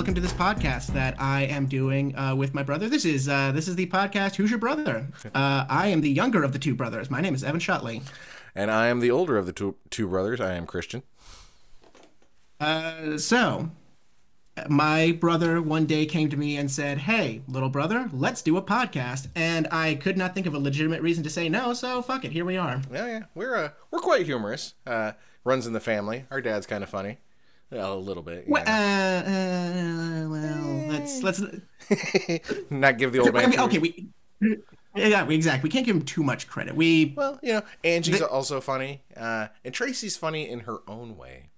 welcome, to this podcast that I am doing uh, with my brother. This is uh, this is the podcast. Who's your brother? Uh, I am the younger of the two brothers. My name is Evan Shotley. And I am the older of the two, two brothers. I am Christian. Uh, so my brother one day came to me and said, "Hey, little brother, let's do a podcast." And I could not think of a legitimate reason to say no, so fuck it, here we are. Yeah, yeah, we're uh, we're quite humorous. Uh, runs in the family. Our dad's kind of funny, a little bit. Well, uh, uh, well, let's let's. Not give the old I man. mean, okay, we. Yeah, we exactly. We can't give him too much credit. We Well, you know, Angie's also funny, uh, and Tracy's funny in her own way.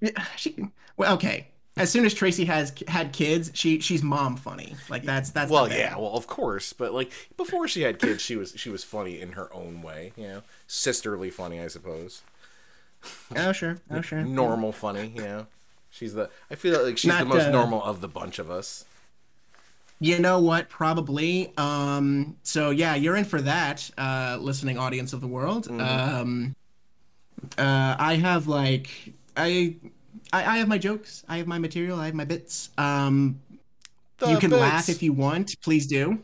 she well okay. As soon as Tracy has had kids, she she's mom funny. Like that's that's Well, yeah, well, of course, but like before she had kids, she was she was funny in her own way. You know, sisterly funny, I suppose. Oh sure. Oh sure. Normal funny, you know. She's the. I feel like she's the most uh, normal of the bunch of us. You know what? Probably. Um, so yeah, you're in for that, uh, listening audience of the world. Mm-hmm. Um, uh, I have like I, I I have my jokes. I have my material. I have my bits. Um, The you can bits. laugh if you want. Please do.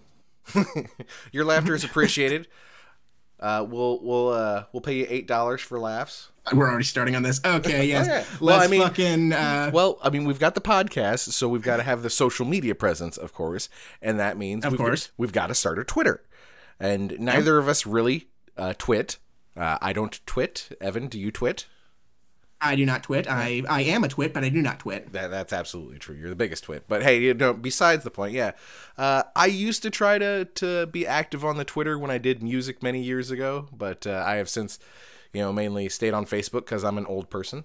Your laughter is appreciated. Uh, we'll we'll uh, we'll pay you eight dollars for laughs. We're already starting on this. Okay, yes. Okay. Let's Well, I mean- fucking. Uh, Well, I mean, we've got the podcast, so we've got to have the social media presence, of course, and that means Of we've, course. we've got to start a Twitter. And neither of us really uh, twit. Uh, I don't twit. Evan, do you twit? I do not twit. I I am a twit, but I do not twit. That that's absolutely true. You're the biggest twit. But hey, you know, besides the point, yeah. Uh, I used to try to to be active on the Twitter when I did music many years ago, but uh, I have since, you know, mainly stayed on Facebook because I'm an old person,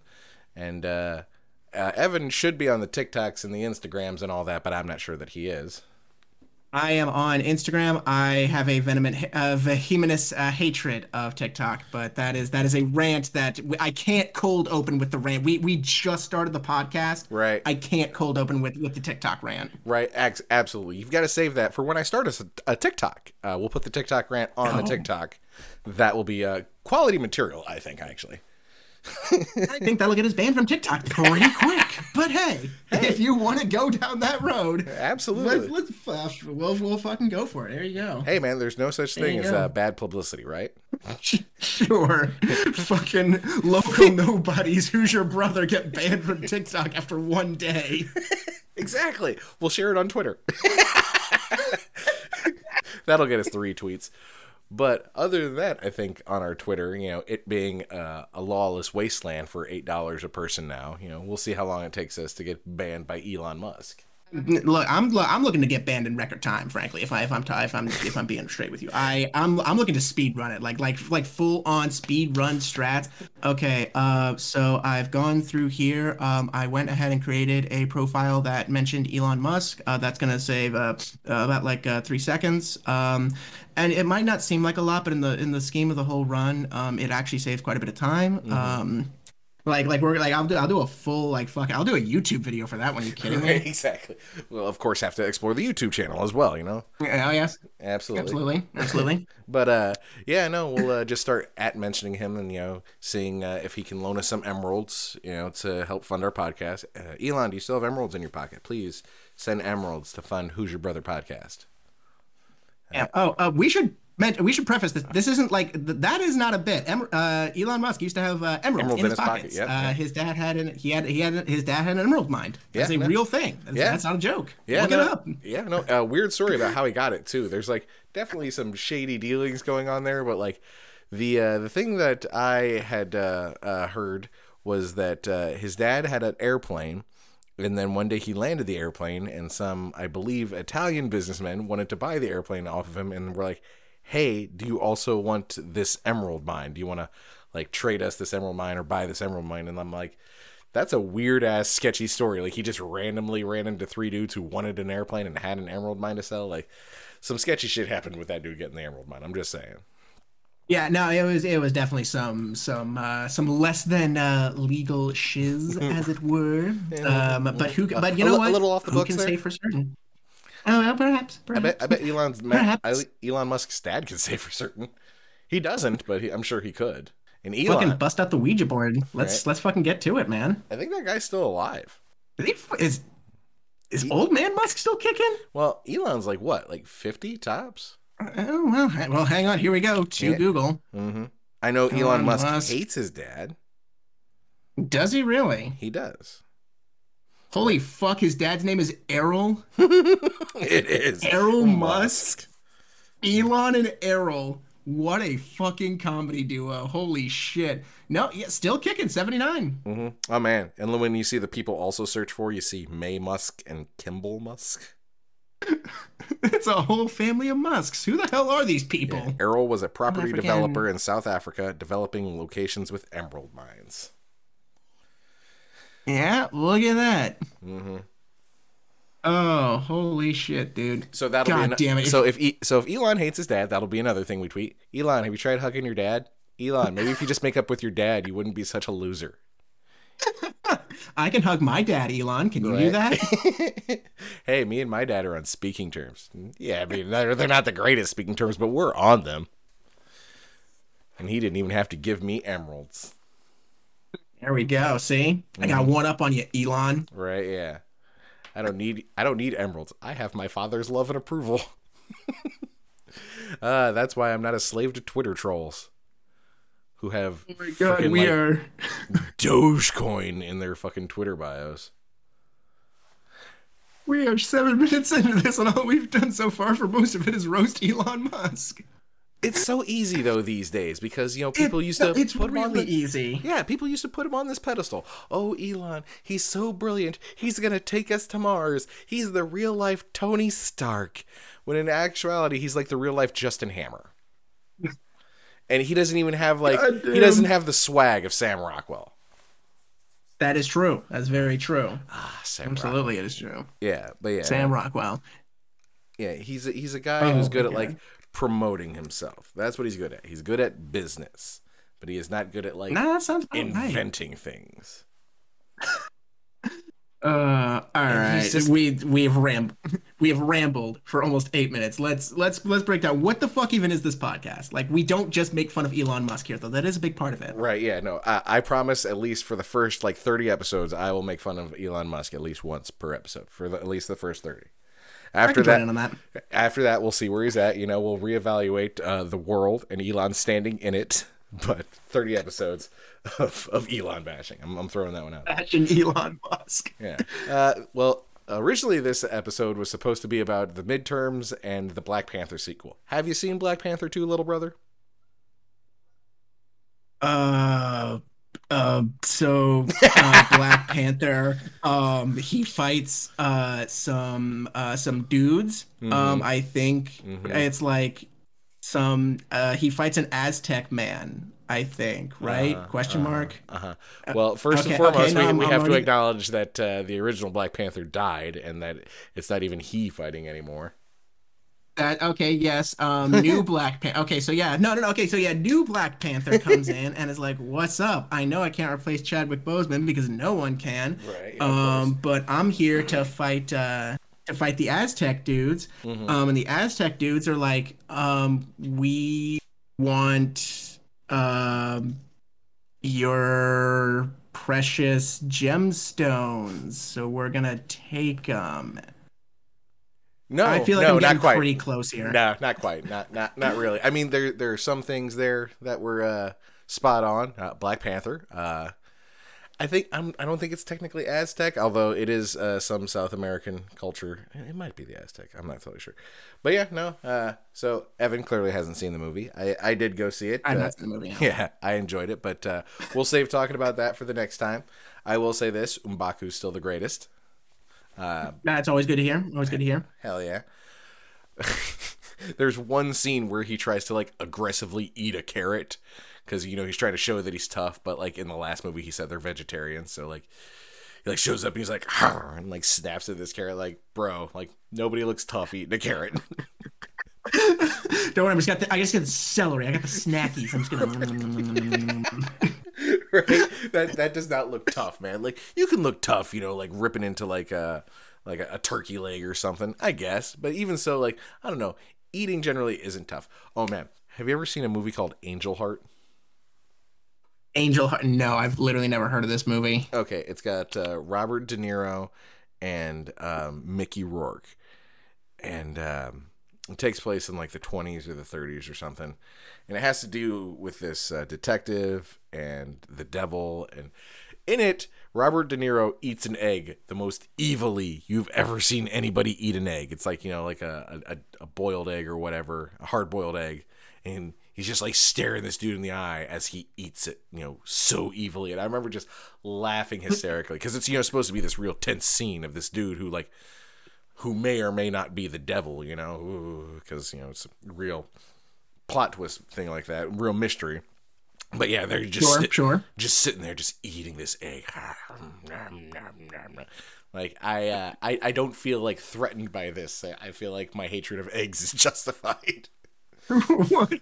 and uh, uh, Evan should be on the TikToks and the Instagrams and all that, but I'm not sure that he is. I am on Instagram. I have a vehement, uh, vehementous uh, hatred of TikTok, but that is that is a rant that I can't cold open with the rant. We we just started the podcast. Right. I can't cold open with with the TikTok rant. Right, absolutely. You've got to save that for when I start a, a TikTok. Uh, we'll put the TikTok rant on the Oh. TikTok. That will be uh, quality material, I think, actually. I think that'll get us banned from TikTok pretty quick. But hey, if you want to go down that road, Absolutely. let's, let's uh, we'll we'll fucking go for it. There you go. Hey, man, there's no such thing as uh, bad publicity, right? Sure. fucking local nobodies. Who's your brother get banned from TikTok after one day? Exactly. We'll share it on Twitter. That'll get us the retweets. But other than that, I think on our Twitter, you know, it being uh, a lawless wasteland for eight dollars a person now, you know, we'll see how long it takes us to get banned by Elon Musk. Look, I'm lo- I'm looking to get banned in record time. Frankly, if I if I'm t- if I'm if I'm being straight with you, I I'm I'm looking to speed run it, like like like full on speed run strats. Okay, uh, so I've gone through here. Um, I went ahead and created a profile that mentioned Elon Musk. Uh, that's gonna save uh, uh about like uh, three seconds. Um, and it might not seem like a lot, but in the in the scheme of the whole run, um, it actually saves quite a bit of time. Um. Like, like we're like, I'll do, I'll do a full like, fuck, I'll do a YouTube video for that one. You kidding me? exactly. We'll of course, have to explore the YouTube channel as well. You know, Oh yes, absolutely. absolutely, absolutely. But uh, yeah, no, we'll uh, just start at mentioning him and you know seeing uh, if he can loan us some emeralds, you know, to help fund our podcast. Uh, Elon, do you still have emeralds in your pocket? Please send emeralds to fund Who's Your Brother podcast. Yeah. Oh, uh, we should we should preface this. This isn't like that is not a bit. Em- uh, Elon Musk used to have uh, emeralds, Emeralds in his pockets. yep, uh, yep. His dad had an he had he had his dad had an emerald mine. That's Yeah, a no. real thing. That's, Yeah. that's not a joke. Yeah, Look no, it up. Yeah, no, a weird story about how he got it too. There's like definitely some shady dealings going on there, but like the uh, the thing that I had uh, uh, heard was that uh, his dad had an airplane. And then one day he landed the airplane, and some, I believe, Italian businessmen wanted to buy the airplane off of him, and were like, "Hey, do you also want this emerald mine? Do you want to like trade us this emerald mine or buy this emerald mine?" And I'm like, that's a weird ass sketchy story. Like he just randomly ran into three dudes who wanted an airplane and had an emerald mine to sell. Like some sketchy shit happened with that dude getting the emerald mine. I'm just saying. Yeah, no, it was it was definitely some some uh, some less than uh, legal shiz, as it were. Um, but who? But you know a what? little off the who books can there? say for certain? Oh, well, perhaps. I perhaps. bet I bet Elon's Perhaps. I- Elon Musk's dad could say for certain. He doesn't, but he, I'm sure he could. And Elon, Fucking bust out the Ouija board. Let's Right. let's fucking get to it, man. I think that guy's still alive. Is he- Is is old man Musk still kicking? Well, Elon's like what, like fifty tops? Oh well, well, hang on. Here we go to Yeah. Google. Mm-hmm. I know Elon, Elon Musk, Musk. hates his dad. Does he really? He does. Holy fuck! His dad's name is Errol. it is Errol Musk. Elon and Errol. What a fucking comedy duo. Holy shit. No, yeah, still kicking. Seventy nine. hmm Oh man! And when you see the people also search for, you see May Musk and Kimball Musk. it's a whole family of Musks. Who the hell are these people? Yeah. Errol was a property developer in South Africa, developing locations with emerald mines. Yeah, look at that. hmm Oh, holy shit, dude. So that'll God be damn it. So if e- so if Elon hates his dad, that'll be another thing we tweet. Elon, have you tried hugging your dad? Elon, maybe if you just make up with your dad, you wouldn't be such a loser. I can hug my dad, Elon. Can you do that? hey, me and my dad are on speaking terms. Yeah, I mean they're, they're not the greatest speaking terms, but we're on them. And he didn't even have to give me emeralds. There we go. See? I Mm-hmm. got one up on you, Elon. Right? Yeah. I don't need I don't need emeralds. I have my father's love and approval. uh, that's why I'm not a slave to Twitter trolls who have Oh my god, freaking, we like, are Dogecoin in their fucking Twitter bios. we are seven minutes into this, and all we've done so far for most of it is roast Elon Musk. It's so easy though these days because you know people It- used to it's put him on really the easy. Yeah, people used to put him on this pedestal. Oh, Elon, he's so brilliant. He's going to take us to Mars. He's the real life Tony Stark. When in actuality, he's like the real life Justin Hammer. and he doesn't even have like he doesn't have the swag of Sam Rockwell. That is true. That's very true. Ah, Sam Rockwell. Absolutely, it is true. Yeah, but yeah. Sam Rockwell. Yeah, he's a, he's a guy Oh, who's good at like promoting himself. That's what he's good at. He's good at business, but he is not good at like Nah, that sounds about right. inventing things. Uh, all And he's right. just- We we have ram we have rambled for almost eight minutes. Let's let's let's break down what the fuck even is this podcast? Like, we don't just make fun of Elon Musk here, though. That is a big part of it. Right, yeah, no. I, I promise at least for the first like 30 episodes, I will make fun of Elon Musk at least once per episode for the, at least the first 30. After that, that. after that, we'll see where he's at. You know, we'll reevaluate uh, the world and Elon standing in it. But 30 episodes of, of Elon bashing. I'm, I'm throwing that one out. Bashing Elon Musk. Yeah. Uh, well, originally this episode was supposed to be about the midterms and the Black Panther sequel. Have you seen Black Panther 2, little brother? Uh, uh, so uh, Black Panther, um, he fights uh some uh some dudes. Um, I think Mhm. it's like some uh he fights an Aztec man. I think right? Uh-huh, Question uh-huh, mark. Uh-huh. Well, first okay, and foremost, okay, no, we, I'm- we I'm have to acknowledge that uh, the original Black Panther died, and that it's not even he fighting anymore. That okay? Yes. Um, new Black Panther. Okay, so yeah, no, no, no. Okay, so yeah, new Black Panther comes in and is like, "What's up? I know I can't replace Chadwick Boseman because no one can. Right. Um, but I'm here to fight uh to fight the Aztec dudes. Mhm. Um, and the Aztec dudes are like, um, we want um your precious gemstones, so we're gonna take them. No, I feel like no, I'm getting not quite. pretty close here. No, not quite. Not not not really. I mean, there there are some things there that were uh, spot on. Uh, Black Panther. Uh, I think I'm, I don't think it's technically Aztec, although it is uh, some South American culture. It might be the Aztec. I'm not totally sure. But yeah, no. Uh, so Evan clearly hasn't seen the movie. I, I did go see it. I've Uh, not seen the movie. now. yeah, I enjoyed it, but uh, we'll save talking about that for the next time. I will say this: M'Baku's still the greatest. Uh, That's always good to hear. Always good to hear. Hell yeah. There's one scene where he tries to like aggressively eat a carrot because you know he's trying to show that he's tough, but like in the last movie he said they're vegetarians, so like he like shows up and he's like and like snaps at this carrot like bro like nobody looks tough eating a carrot. Don't worry, I just got the, I just got the celery. I got the snackies. I'm just gonna. right? That that does not look tough, man. Like you can look tough, you know, like ripping into like a like a, a turkey leg or something, I guess. But even so, like I don't know, eating generally isn't tough. Oh man, have you ever seen a movie called Angel Heart? Angel Heart. No, I've literally never heard of this movie. Okay, it's got uh, Robert De Niro and um, Mickey Rourke, and um, it takes place in like the 20s or the 30s or something, and it has to do with this uh, detective and the devil, and in it, Robert De Niro eats an egg the most evilly you've ever seen anybody eat an egg. It's like you know, like a a, a boiled egg or whatever, a hard boiled egg, and he's just like staring this dude in the eye as he eats it, you know, so evilly. And I remember just laughing hysterically because it's you know supposed to be this real tense scene of this dude who like who may or may not be the devil, you know, because you know it's a real plot twist thing like that, real mystery. But yeah, they're just Sure, sit- sure. just sitting there, just eating this egg. Like I, uh, I, I don't feel like threatened by this. I- feel like my hatred of eggs is justified. what?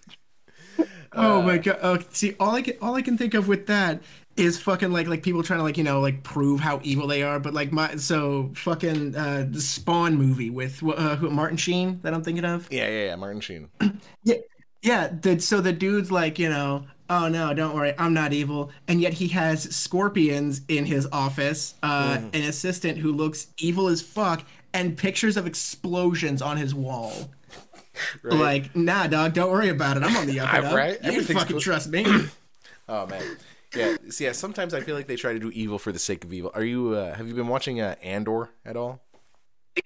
Oh Uh, my god! Uh, see, all I can all I can think of with that is fucking like like people trying to like you know like prove how evil they are. But like my so fucking uh, the Spawn movie with uh, who, Martin Sheen that I'm thinking of. Yeah, yeah, yeah. Martin Sheen. Yeah, yeah. The, so the dude's like, you know, oh no, don't worry, I'm not evil, and yet he has scorpions in his office, uh, an assistant who looks evil as fuck, and pictures of explosions on his wall. Right? Like, nah, dog, don't worry about it. I'm on the up and up. Right? You can fucking cool. trust me. oh man. Yeah. Yeah. Sometimes I feel like they try to do evil for the sake of evil. Are you? Uh, have you been watching uh, Andor at all?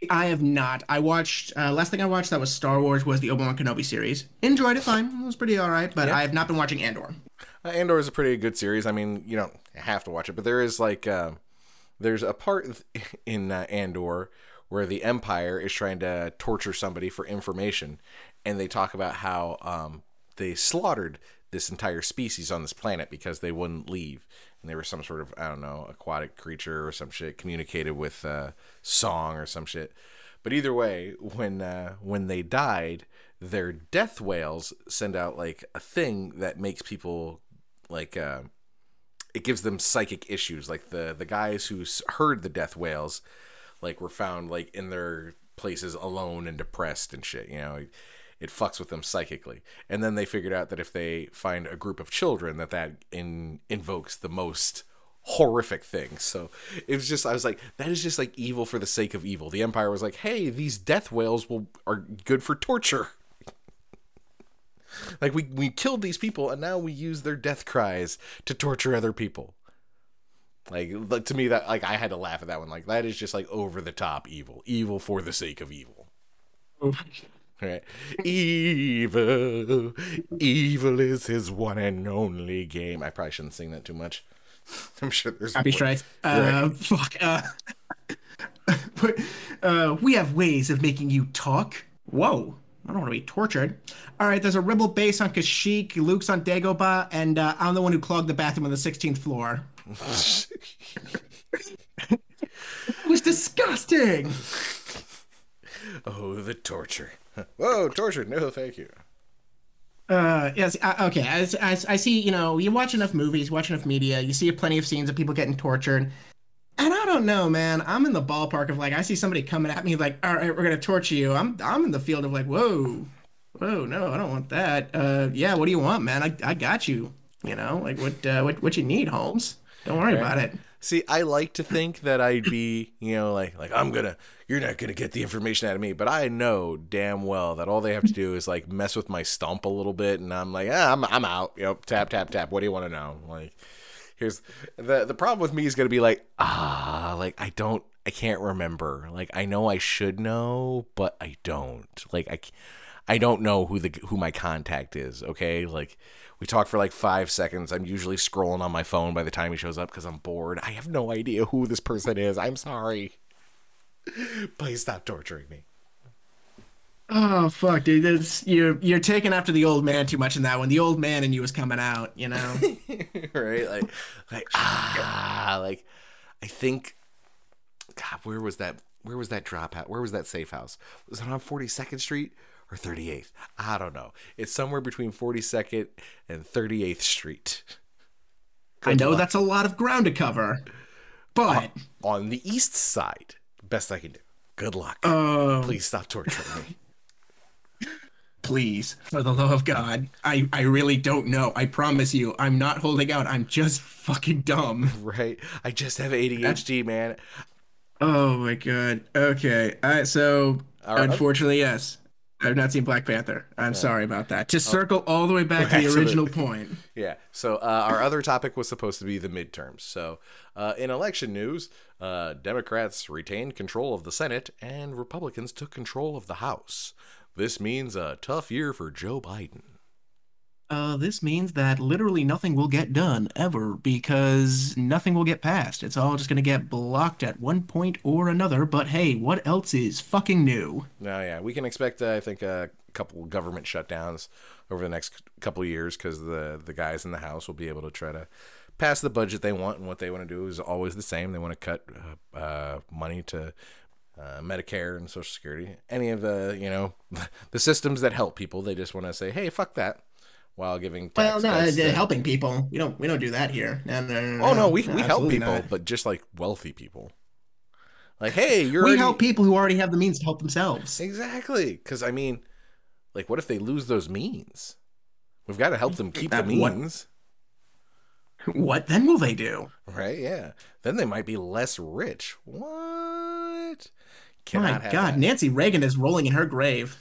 I have not. I watched uh, last thing I watched that was Star Wars was the Obi Wan Kenobi series. Enjoyed it fine. It was pretty all right, but I have not been watching Andor. Uh, Andor is a pretty good series. I mean, you don't have to watch it, but there is like uh, there's a part in uh, Andor where the Empire is trying to torture somebody for information, and they talk about how um, they slaughtered this entire species on this planet because they wouldn't leave, and they were some sort of I don't know aquatic creature or some shit communicated with uh, song or some shit. But either way, when uh, when they died, their death wails send out like a thing that makes people like uh, it gives them psychic issues. Like the the guys who heard the death wails, like were found like in their places alone and depressed and shit. You know, it, fucks with them psychically. And then they figured out that if they find a group of children, that that in invokes the most horrific things. So it was just I was like, that is just like evil for the sake of evil. The Empire was like, hey, these death wails will are good for torture. Like we we killed these people and now we use their death cries to torture other people. Like, like to me that like I had to laugh at that one. Like that is just like over the top evil. Evil for the sake of evil. Right. Evil. Evil is his one and only game. I probably shouldn't sing that too much. I'm sure there's Happy strikes. Uh, fuck. Uh, but, uh, we have ways of making you talk. Whoa. I don't want to be tortured. All right, there's a rebel base on Kashyyyk, Luke's on Dagobah, and uh, I'm the one who clogged the bathroom on the 16th floor. It was disgusting. oh, the torture. Whoa, torture. No, thank you. Uh, yes. Uh, okay. As, as I see, you know, you watch enough movies, watch enough media, you see plenty of scenes of people getting tortured. And I don't know, man. I'm in the ballpark of like I see somebody coming at me like, "All right, we're gonna torture you." I'm I'm in the field of like, "Whoa, whoa, no, I don't want that." Uh, yeah, what do you want, man? I I got you. You know, like what uh, what what you need, Holmes. Don't worry about it. See, I like to think that I'd be, you know, like like I'm gonna you're not gonna get the information out of me, but I know damn well that all they have to do is like mess with my stump a little bit, and I'm like, ah, I'm I'm out. Yep, tap tap tap. What do you want to know? Like, here's the the problem with me is gonna be like, ah, like I don't, I can't remember. Like I know I should know, but I don't. Like I. I don't know who the who my contact is. Okay, like we talk for like five seconds. I'm usually scrolling on my phone by the time he shows up because I'm bored. I have no idea who this person is. I'm sorry. Please stop torturing me. Oh fuck, dude. That's, you're you're taking after the old man too much in that one. The old man in you was coming out. You know. right? Like, like ah, like I think. God, where was that? Where was that drop at? Where was that safe house? Was it on 42nd Street or 38th? I don't know. It's somewhere between 42nd and 38th Street. I know that's a lot of ground to cover, but on the east side. Best I can do. Good luck. uh, Please stop torturing me. please, for the love of God, I I really don't know. I promise you, I'm not holding out. I'm just fucking dumb. Right? I just have ADHD, man. Oh my god. Okay. Uh, so All right. unfortunately, yes. I've not seen Black Panther. I'm sorry about that. To circle all the way back to the Back to the- original point. Yeah. So uh, our other topic was supposed to be the midterms. So uh, in election news, uh, Democrats retained control of the Senate and Republicans took control of the House. This means a tough year for Joe Biden. Uh, this means that literally nothing will get done ever because nothing will get passed. It's all just going to get blocked at one point or another. But hey, what else is fucking new? Now, yeah, we can expect, uh, I think, a couple government shutdowns over the next couple years because the the guys in the House will be able to try to pass the budget they want, and what they want to do is always the same. They want to cut uh, uh, money to uh, Medicare and Social Security, any of the you know the systems that help people. They just want to say, hey, fuck that, while giving. Well, no, to- helping people. We don't. We don't do that here. No, no, no, Oh no, we we help people, not. but just like wealthy people. Like, hey, you're We already- help people who already have the means to help themselves. Exactly. Because, I mean, like, what if they lose those means? We've got to help them keep the That what- means, What then will they do? right? Yeah. Then they might be less rich. What? My Cannot have God, that. Nancy Reagan is rolling in her grave.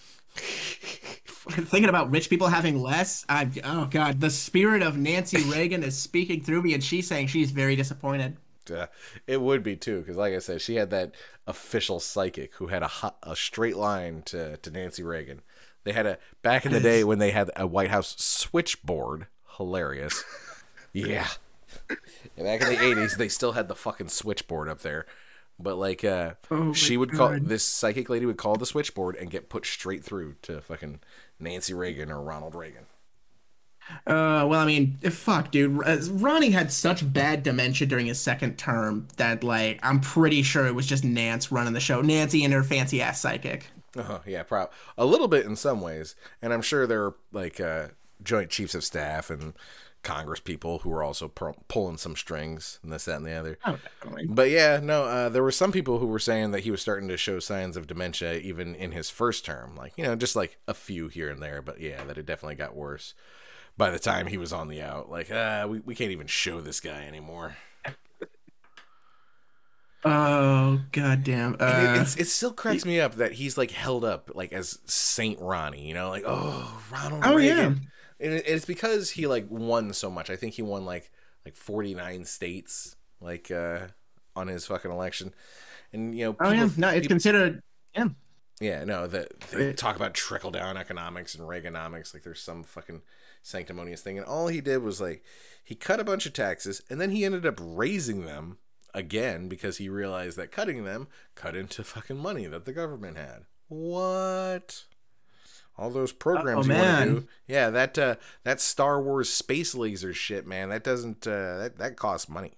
Thinking about rich people having less. I oh God, the spirit of Nancy Reagan is speaking through me, and she's saying she's very disappointed. Uh, it would be too, because like I said, she had that official psychic who had a hot, a straight line to, to Nancy Reagan. They had a back in the day when they had a White House switchboard. Hilarious. yeah. Back in the eighties, they still had the fucking switchboard up there. But like, uh, Oh she would call this psychic lady would call the switchboard and get put straight through to fucking Nancy Reagan or Ronald Reagan. Uh, well, I mean, fuck, dude. Uh, Ronnie had such bad dementia during his second term that, like, I'm pretty sure it was just Nance running the show. Nancy and her fancy ass psychic. Oh yeah, prob a little bit in some ways, and I'm sure there are like uh, joint chiefs of staff and Congress people who were also pro- pulling some strings and this, that, and the other. Oh. But yeah, no, uh, there were some people who were saying that he was starting to show signs of dementia even in his first term, like you know, just like a few here and there. But yeah, that it definitely got worse by the time he was on the out. Like, uh, we we can't even show this guy anymore. Oh, goddamn. Uh, it, it still cracks me up that he's like held up like as Saint Ronnie, you know, like oh Ronald Oh, Reagan. And it's because he like won so much. I think he won like like forty nine states like uh on his fucking election. And you know, oh, yeah. No, it's people- considered. Yeah. yeah, no, that they talk about trickle down economics and Reaganomics like there's some fucking sanctimonious thing. And all he did was like he cut a bunch of taxes and then he ended up raising them again because he realized that cutting them cut into fucking money that the government had. What? All those programs Uh-oh, you want to man. do, yeah. That uh, that Star Wars space laser shit, man. That doesn't uh, that that costs money.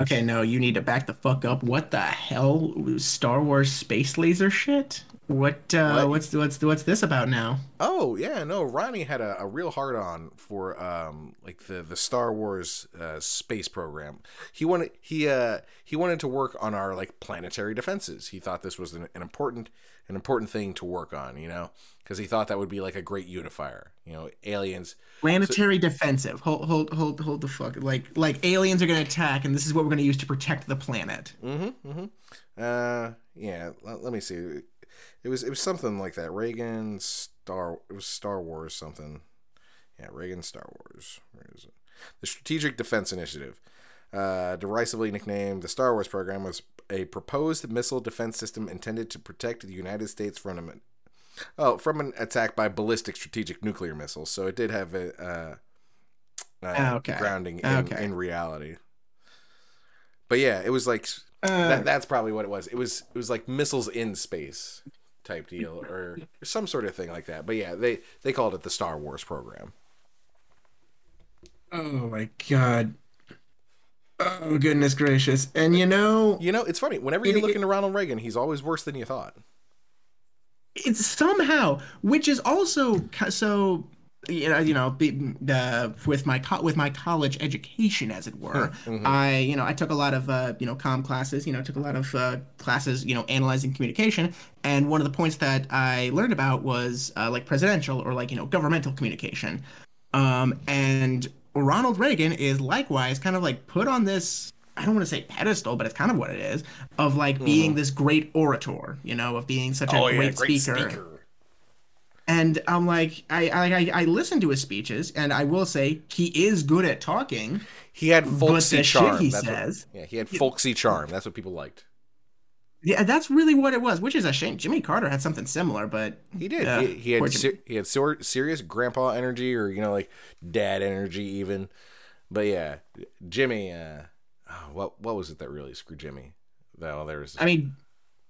Okay, no, you need to back the fuck up. What the hell? Star Wars space laser shit? What, uh, What? what's, what's, what's this about now? Oh yeah, no. Ronnie had a, a real hard on for um like the the Star Wars uh, space program. He wanted he uh he wanted to work on our like planetary defenses. He thought this was an, an important an important thing to work on. You know, because he thought that would be like a great unifier. You know, aliens. Planetary defensive. Hold, hold, hold, hold the fuck. Like, like aliens are gonna attack, and this is what we're gonna use to protect the planet. Mm-hmm. Mm-hmm. Uh, yeah. Let, let me see. It was it was something like that. Reagan Star. It was Star Wars something. Yeah, Reagan Star Wars. Where is it? The Strategic Defense Initiative, uh, derisively nicknamed the Star Wars program, was a proposed missile defense system intended to protect the United States from an oh from an attack by ballistic strategic nuclear missiles. So it did have a uh, uh, Ah, Okay. grounding in, Okay. in reality. But yeah, it was like Uh, that, that's probably what it was. It was it was like missiles in space type deal or some sort of thing like that. But yeah, they they called it the Star Wars program. oh my god. Oh goodness gracious! And you know, You know, it's funny. Whenever you look into Ronald Reagan, he's always worse than you thought. it's somehow, which is also so. you know, you know, be, uh, with my co- with my college education, as it were, Mhm. I, you know, I took a lot of, uh, you know, com classes. You know, took a lot of uh, classes, you know, analyzing communication. And one of the points that I learned about was uh, like presidential or like you know governmental communication. Um, and Ronald Reagan is likewise kind of like put on this. I don't want to say pedestal, but it's kind of what it is of like being this great orator, you know, of being such a Mm-hmm. Oh yeah, great, great speaker. speaker. And I'm like, I, I I I listen to his speeches, and I will say he is good at talking. He had folksy charm. he That's what- says- yeah, he had folksy charm. That's what people liked. Yeah, that's really what it was, which is a shame. Jimmy Carter had something similar, but He did. Yeah, he, he had ser- he had sor- serious grandpa energy, or you know, like dad energy, even. But yeah, Jimmy. Uh, oh, what what was it that really screwed Jimmy? Well, there was. I mean,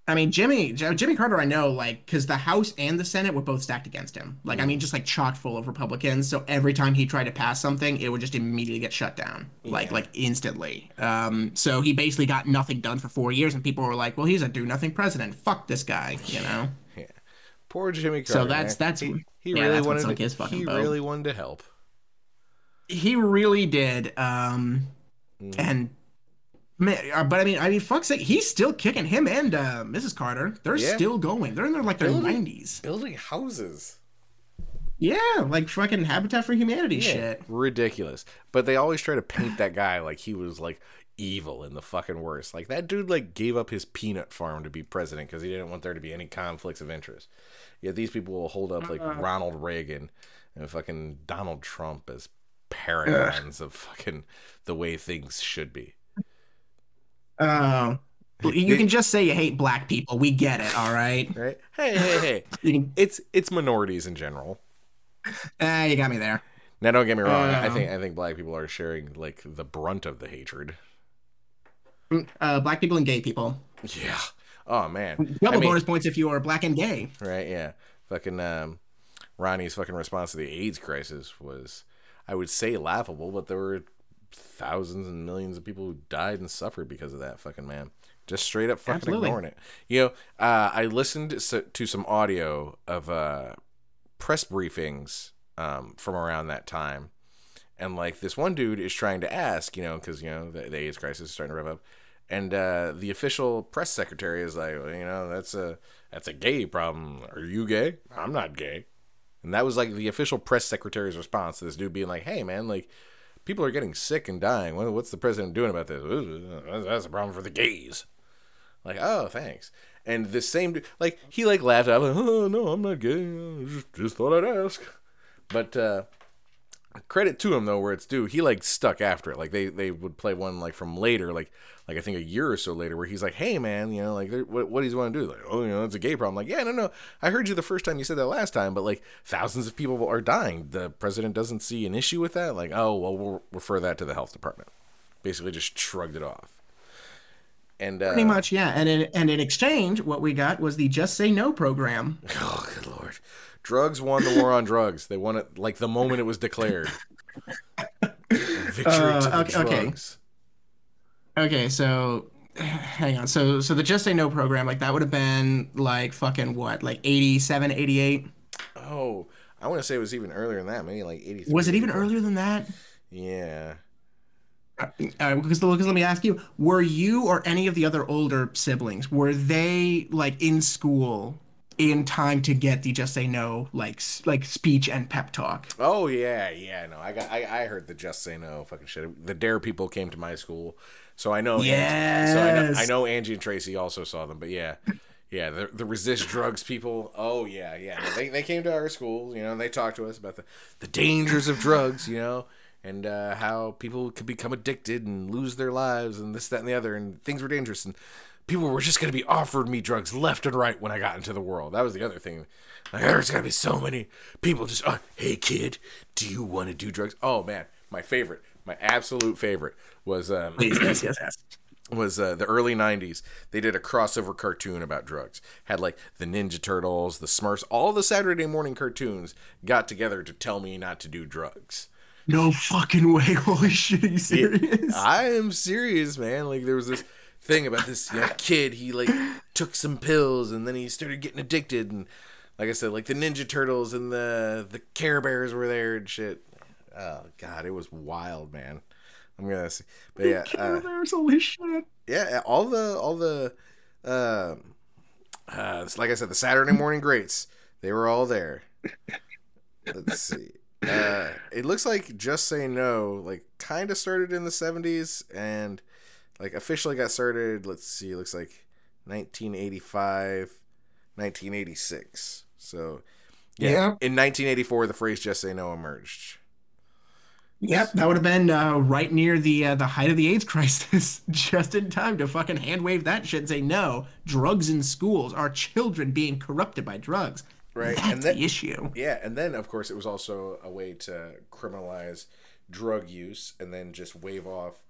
I mean Jimmy Jimmy Carter, I know, like, because the House and the Senate were both stacked against him. Like, I mean, just like chock full of Republicans. So every time he tried to pass something, it would just immediately get shut down, like Yeah. like instantly. Um, so he basically got nothing done for four years, and people were like, "Well, he's a do nothing president. Fuck this guy," you know. yeah. Poor Jimmy So that's- that's- he, he yeah, really that's wanted. To, his fucking he boat. really wanted to help. He really did. Um, Mhm. and man, uh, but I mean, I mean, fuck's sake, he's still kicking him and uh, Mrs. Carter. They're Yeah. still going. They're in their like their nineties. Building houses. Yeah, like fucking Habitat for Humanity Yeah, shit. ridiculous. But they always try to paint that guy like he was like evil and the fucking worst. Like that dude like gave up his peanut farm to be president because he didn't want there to be any conflicts of interest. Yet these people will hold up like Ronald Reagan and fucking Donald Trump as paragons of fucking the way things should be. Uh, you can just say you hate black people. We get it. All right. Right? Hey, hey, hey. It's it's minorities in general. Ah, you got me there. Now don't get me wrong, I Uh. think I think black people are sharing like the brunt of the hatred. Uh, black people and gay people. Yeah. Oh man. Double I mean- bonus points if you are black and gay. Right, yeah. Fucking um Ronnie's fucking response to the AIDS crisis was I would say laughable, but there were thousands and millions of people who died and suffered because of that fucking man. Just straight up fucking Absolutely. ignoring it. You know, uh, I listened to some audio of uh, press briefings um, from around that time, and like this one dude is trying to ask, you know, because you know the, the AIDS crisis is starting to rev up, and uh, the official press secretary is like, well, you know, that's a that's a gay problem. Are you gay? I'm not gay. And that was like the official press secretary's response to this dude being like, "Hey, man, like." People are getting sick and dying. What's the president doing about this? That's a problem for the gays. Like, oh, thanks. And the same, like, he like laughed out, like, oh no, I'm not gay. I just, just thought I'd ask. But uh, credit to him though, where it's due, he like stuck after it. Like they they would play one like from later, like like I think a year or so later, where he's like, hey man, you know, like what what does he want to do? Like, oh, you know, it's a gay problem. Like, yeah, no, no, I heard you the first time you said that last time, but like thousands of people are dying. The president doesn't see an issue with that. Like, oh well, we'll refer that to the health department. Basically, just shrugged it off. And uh, Pretty much, yeah. And in and in exchange, what we got was the Just Say No program. Oh, good lord. Drugs won the war on drugs. They won it like the moment it was declared. Victory Uh, to the okay- okay. drugs. Okay, so hang on. So so the Just Say No program, like that would have been like fucking what, like 87, 88? Oh, I want to say it was even earlier than that. Maybe like 83. Was it even 84. earlier than that? Yeah. Uh, because, because let me ask you, were you or any of the other older siblings, were they like in school in time to get the Just Say No like like speech and pep talk? Oh yeah, yeah. No, I got. I, I heard the just say no fucking shit. The Dare people came to my school, so I know. Angie- so I know. I know Angie and Tracy also saw them, but yeah, yeah. The the resist drugs people. Oh yeah, yeah. They they came to our school, you know, and they talked to us about the the dangers of drugs, you know. And uh, how people could become addicted and lose their lives, and this, that, and the other, and things were dangerous, and people were just going to be offered me drugs left and right when I got into the world. That was the other thing. Like, there's going to be so many people just, oh, hey kid, do you want to do drugs? Oh man, my favorite, my absolute favorite was um, Please, yes, yes, yes. was uh, the early 90s they did a crossover cartoon about drugs had like the ninja turtles the smurfs all the saturday morning cartoons got together to tell me not to do drugs No fucking way. Holy shit, are you serious? i am serious man like there was this thing about this young kid he like took some pills and then he started getting addicted and like I said, like the Ninja Turtles and the the Care Bears were there and shit. Oh god, it was wild, man. I'm gonna see, but yeah, uh, There's holy shit. yeah, all the all the, uh, uh, like I said, the Saturday morning greats, they were all there. Let's see. Uh, it looks like Just Say No, like kind of started in the 70s and like officially got started. Let's see, looks like 1985, 1986. So, yeah, in 1984, the phrase "Just Say No" emerged. Yep, that would have been uh, right near the uh, the height of the AIDS crisis, just in time to fucking hand wave that shit and say no, drugs in schools, our children being corrupted by drugs. Right, that's and then- the issue. Yeah, and then of course it was also a way to criminalize drug use and then just wave off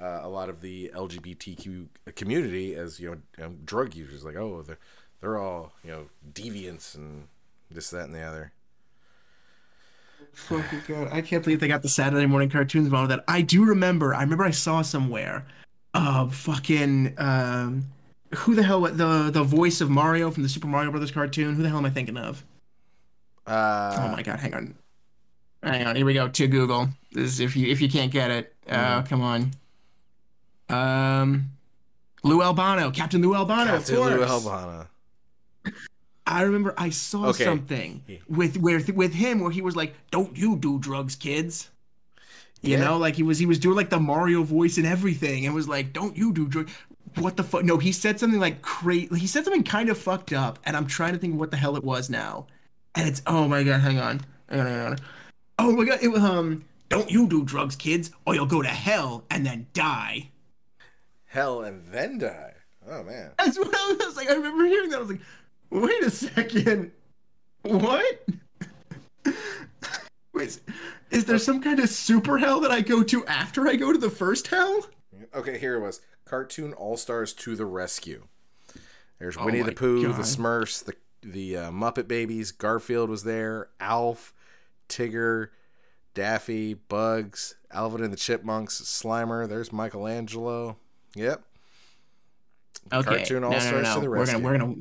uh, a lot of the LGBTQ community as you know um, drug users. Like, oh, they're they're all you know deviants and this, that, and the other. Fucking god, I can't believe they got the Saturday morning cartoons about that. I do remember. I remember I saw somewhere, uh, fucking um, who the hell the the voice of Mario from the Super Mario Brothers cartoon? Who the hell am I thinking of? Uh, Oh my god, hang on. Hang on, here we go. To Google. This is if you if you can't get it. Uh come on. Um Lou Albano, Captain Lou Albano, Captain of course. Lou Albano. I remember I saw Okay. something Yeah. with with with him where he was like, "Don't you do drugs, kids." You Yeah. know, like he was he was doing like the Mario voice and everything, and was like, "Don't you do drugs?" What the fuck? No, he said something like crazy. He said something kind of fucked up, and I'm trying to think what the hell it was now. And it's oh my god, hang on, hang on, hang on. Oh my god, it was um, don't you do drugs, kids, or you'll go to hell and then die. Hell and then die. Oh man. That's what I was like. I remember hearing that. I was like, wait a second. What? Wait, is there some kind of super hell that I go to after I go to the first hell? Okay, here it was. Cartoon All Stars to the rescue. There's Oh Winnie the Pooh, God. the Smurfs, the the uh, Muppet Babies. Garfield was there. Alf, Tigger, Daffy, Bugs, Alvin and the Chipmunks, Slimer. There's Michelangelo. Yep. Okay. Cartoon no, no, no, All-Stars no. to the We're gonna we're gonna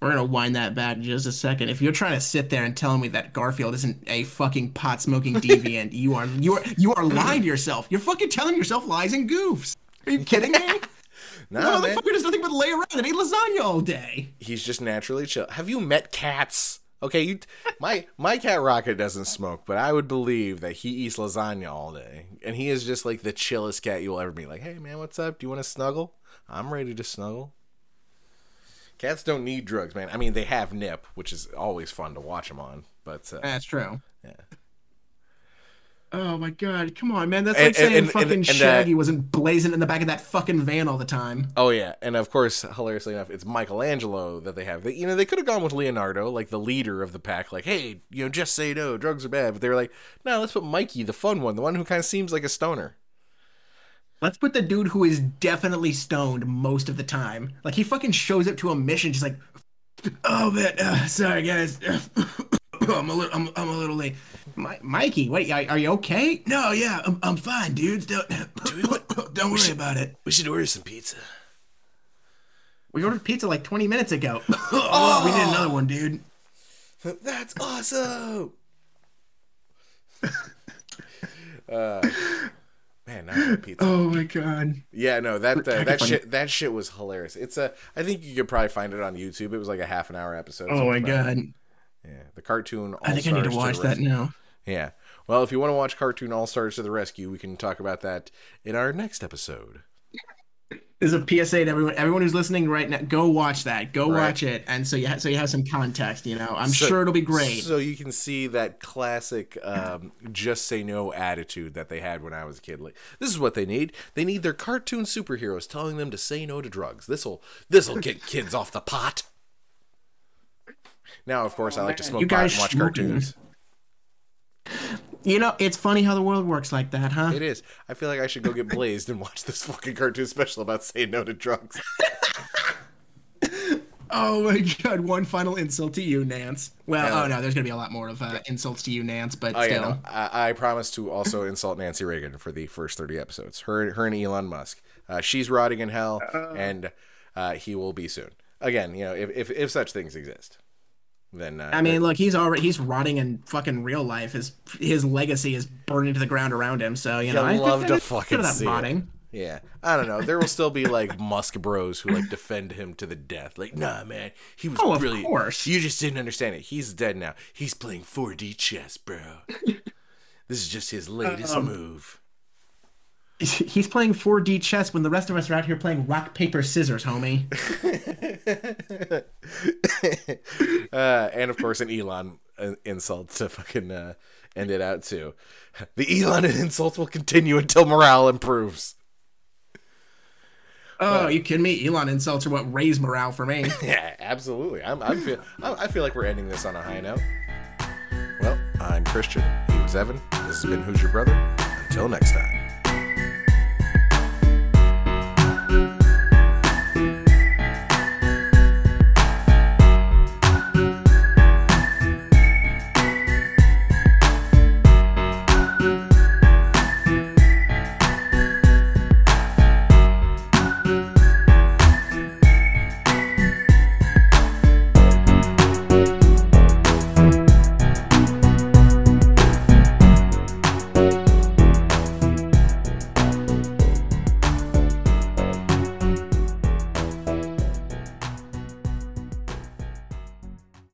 we're gonna wind that back just a second. If you're trying to sit there and tell me that Garfield isn't a fucking pot smoking deviant, you are you are you are lying to yourself. You're fucking telling yourself lies and goofs. Are you kidding me? No, the motherfucker does nothing but lay around and eat lasagna all day. He's just naturally chill. Have you met cats? Okay, you my my cat Rocket doesn't smoke, but I would believe that he eats lasagna all day, and he is just like the chillest cat you'll ever meet. Like, hey man, what's up? Do you want to snuggle? I'm ready to snuggle. Cats don't need drugs, man. I mean, they have nip, which is always fun to watch them on. But uh, That's true. Yeah. Oh my god, come on, man. That's And- like saying and- and- fucking and, Shaggy wasn't blazing in the back of that fucking van all the time. oh yeah, and of course, hilariously enough, it's Michelangelo that they have. They, you know, they could have gone with Leonardo, like the leader of the pack. Like, hey, you know, just say no, drugs are bad. But they were like, no, let's put Mikey, the fun one, the one who kind of seems like a stoner. Let's put the dude who is definitely stoned most of the time. Like he fucking shows up to a mission just like, oh man, uh, sorry guys, I'm a little, I'm, I'm a little late. Mi- Mikey, wait, are, are you okay? No, yeah, I'm, I'm fine, dudes. Don't, don't worry about it. We should order some pizza. We ordered pizza like 20 minutes ago. oh, we need another one, dude. That's awesome. uh, man, now I pizza. Oh my god. Yeah, no, that uh, Kinda that funny. shit that shit was hilarious. It's a I think you could probably find it on YouTube. It was like a half an hour episode. Oh my something like god. Yeah, the cartoon. I think I need to watch the that now. Yeah. Well, if you want to watch Cartoon All Stars to the Rescue, we can talk about that in our next episode. There's a PSA to everyone. Everyone who's listening right now, go watch that. Go Right. watch it, and so you ha- so you have some context. You know, I'm So- sure it'll be great. So you can see that classic um, just say no attitude that they had when I was a kid. Like this is what they need. They need their cartoon superheroes telling them to say no to drugs. This'll this'll get kids off the pot. Now, of course, I like to smoke pot and watch smoking. cartoons. You know, it's funny how the world works like that, huh? It is. I feel like I should go get blazed and watch this fucking cartoon special about saying no to drugs. Oh my god! One final insult to you, Nance. Well, Yeah. oh no, there's gonna be a lot more of uh, insults to you, Nance. But Oh yeah, still, no, I, I promise to also insult Nancy Reagan for the first thirty episodes. Her, her and Elon Musk. Uh, she's rotting in hell, and uh, he will be soon. Again, you know, if, if if such things exist. Then uh, I mean, look, he's already he's rotting in fucking real life. His his legacy is burning to the ground around him. So you know, I love to fucking bit of that see it. Yeah, I don't know. There will still be like Musk Bros who like defend him to the death. Like, nah, man, he was Oh, of course. You just didn't understand it. He's dead now. He's playing 4D chess, bro. this is just his latest Um, move. He's playing 4D chess when the rest of us are out here playing rock paper scissors, homie. uh, and of course, an Elon uh, insult to fucking uh, end it out too. The Elon insults will continue until morale improves. Oh, you kidding me? Elon insults are what raise morale for me. Yeah, absolutely. I'm, I'm feel, I I feel like we're ending this on a high note. Well, I'm Christian. He was Evan. This has been Who's Your Brother. Until next time.